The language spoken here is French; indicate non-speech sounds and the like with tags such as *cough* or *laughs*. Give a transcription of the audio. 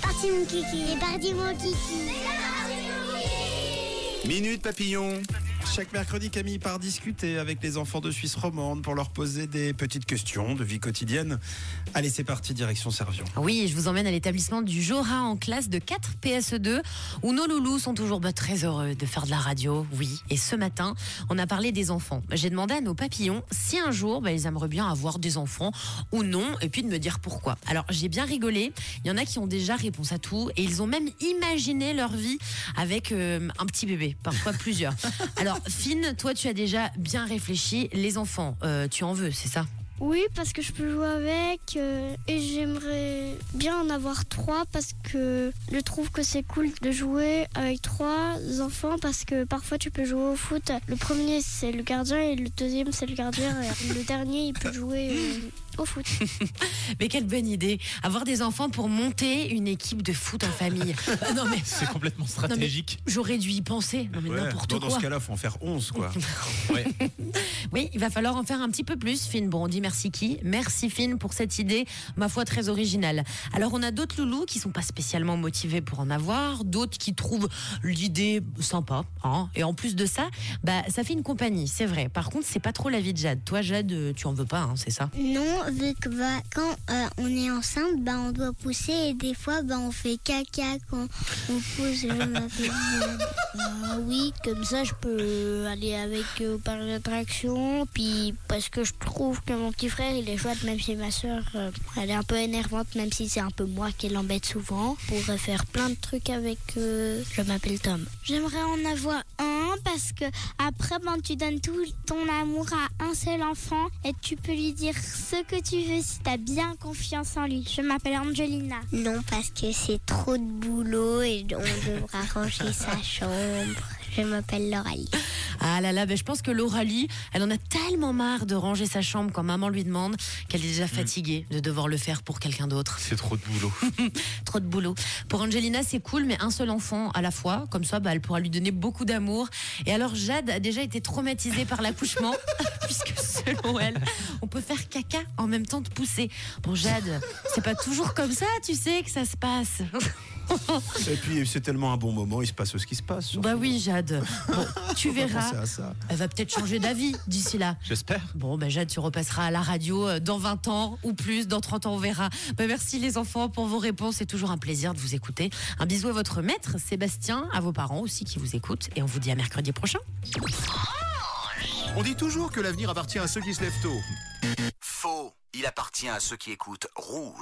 Parti mon kiki. C'est parti mon kiki. Minute Papillon. Chaque mercredi, Camille part discuter avec les enfants de Suisse romande pour leur poser des petites questions de vie quotidienne. Allez, c'est parti, direction Servion. Oui, je vous emmène à l'établissement du Jora en classe de 4 PSE2 où nos loulous sont toujours bah, très heureux de faire de la radio. Oui, et ce matin, on a parlé des enfants. J'ai demandé à nos papillons si un jour bah, ils aimeraient bien avoir des enfants ou non, et puis de me dire pourquoi. Alors j'ai bien rigolé. Il y en a qui ont déjà réponse à tout et ils ont même imaginé leur vie avec euh, un petit bébé, parfois plusieurs. Alors *laughs* Finn, toi tu as déjà bien réfléchi. Les enfants, euh, tu en veux, c'est ça? Oui, parce que je peux jouer avec euh, et j'aimerais bien en avoir trois parce que je trouve que c'est cool de jouer avec trois enfants parce que parfois tu peux jouer au foot. Le premier c'est le gardien et le deuxième c'est le gardien. Et le dernier il peut jouer euh, au foot. *laughs* Mais quelle bonne idée Avoir des enfants pour monter une équipe de foot en famille. Euh, *laughs* non mais C'est complètement non, mais stratégique. j'aurais dû y penser. Non mais Ouais, n'importe dans quoi. ce cas-là, faut en faire 11, quoi. *laughs* Ouais. Oui, il va falloir en faire un petit peu plus, Finn. Bon, on dit merci qui Merci Finn pour cette idée, ma foi très originale. Alors on a d'autres loulous qui sont pas spécialement motivés pour en avoir, d'autres qui trouvent l'idée sympa. Hein Et en plus de ça, bah ça fait une compagnie, c'est vrai. Par contre, c'est pas trop la vie de Jade. Toi, Jade, tu en veux pas, hein, c'est ça? Non, vu que bah, quand euh, on est enceinte, bah, on doit pousser et des fois bah, on fait caca quand on pousse. Je *laughs* m'appelle. Ah oui, comme ça je peux aller avec euh, au parc d'attraction. Puis parce que je trouve que mon petit frère il est chouette, même si ma soeur elle est un peu énervante, même si c'est un peu moi qui l'embête souvent. On pourrait faire plein de trucs avec. euh, je m'appelle Tom. J'aimerais en avoir un parce que après ben, tu donnes tout ton amour à un seul enfant et tu peux lui dire ce que tu veux si tu as bien confiance en lui. Je m'appelle Angelina. Non, parce que c'est trop de boulot et on devra ranger sa chambre. Je m'appelle Loralie. Ah là là, ben, je pense que Lauralie, elle en a tellement marre de ranger sa chambre quand maman lui demande qu'elle est déjà fatiguée de devoir le faire pour quelqu'un d'autre. C'est trop de boulot. *laughs* Trop de boulot. Pour Angelina, c'est cool, mais un seul enfant à la fois. Comme ça, bah, elle pourra lui donner beaucoup d'amour. Et alors, Jade a déjà été traumatisée par l'accouchement, *laughs* puisque selon elle, on peut faire caca en même temps de pousser. Bon, Jade, c'est pas toujours comme ça, tu sais, que ça se passe. Et puis, c'est tellement un bon moment, il se passe ce qui se passe. surtout. bah oui, Jade. Bon, tu verras. Elle va peut-être changer d'avis d'ici là. J'espère. Bon, ben Jade, tu repasseras à la radio euh, dans 20 ans ou plus, dans 30 ans, on verra. Ben, merci les enfants pour vos réponses, c'est toujours un plaisir de vous écouter. Un bisou à votre maître, Sébastien, à vos parents aussi qui vous écoutent, et on vous dit à mercredi prochain. On dit toujours que l'avenir appartient à ceux qui se lèvent tôt. Faux. Il appartient à ceux qui écoutent Rouge.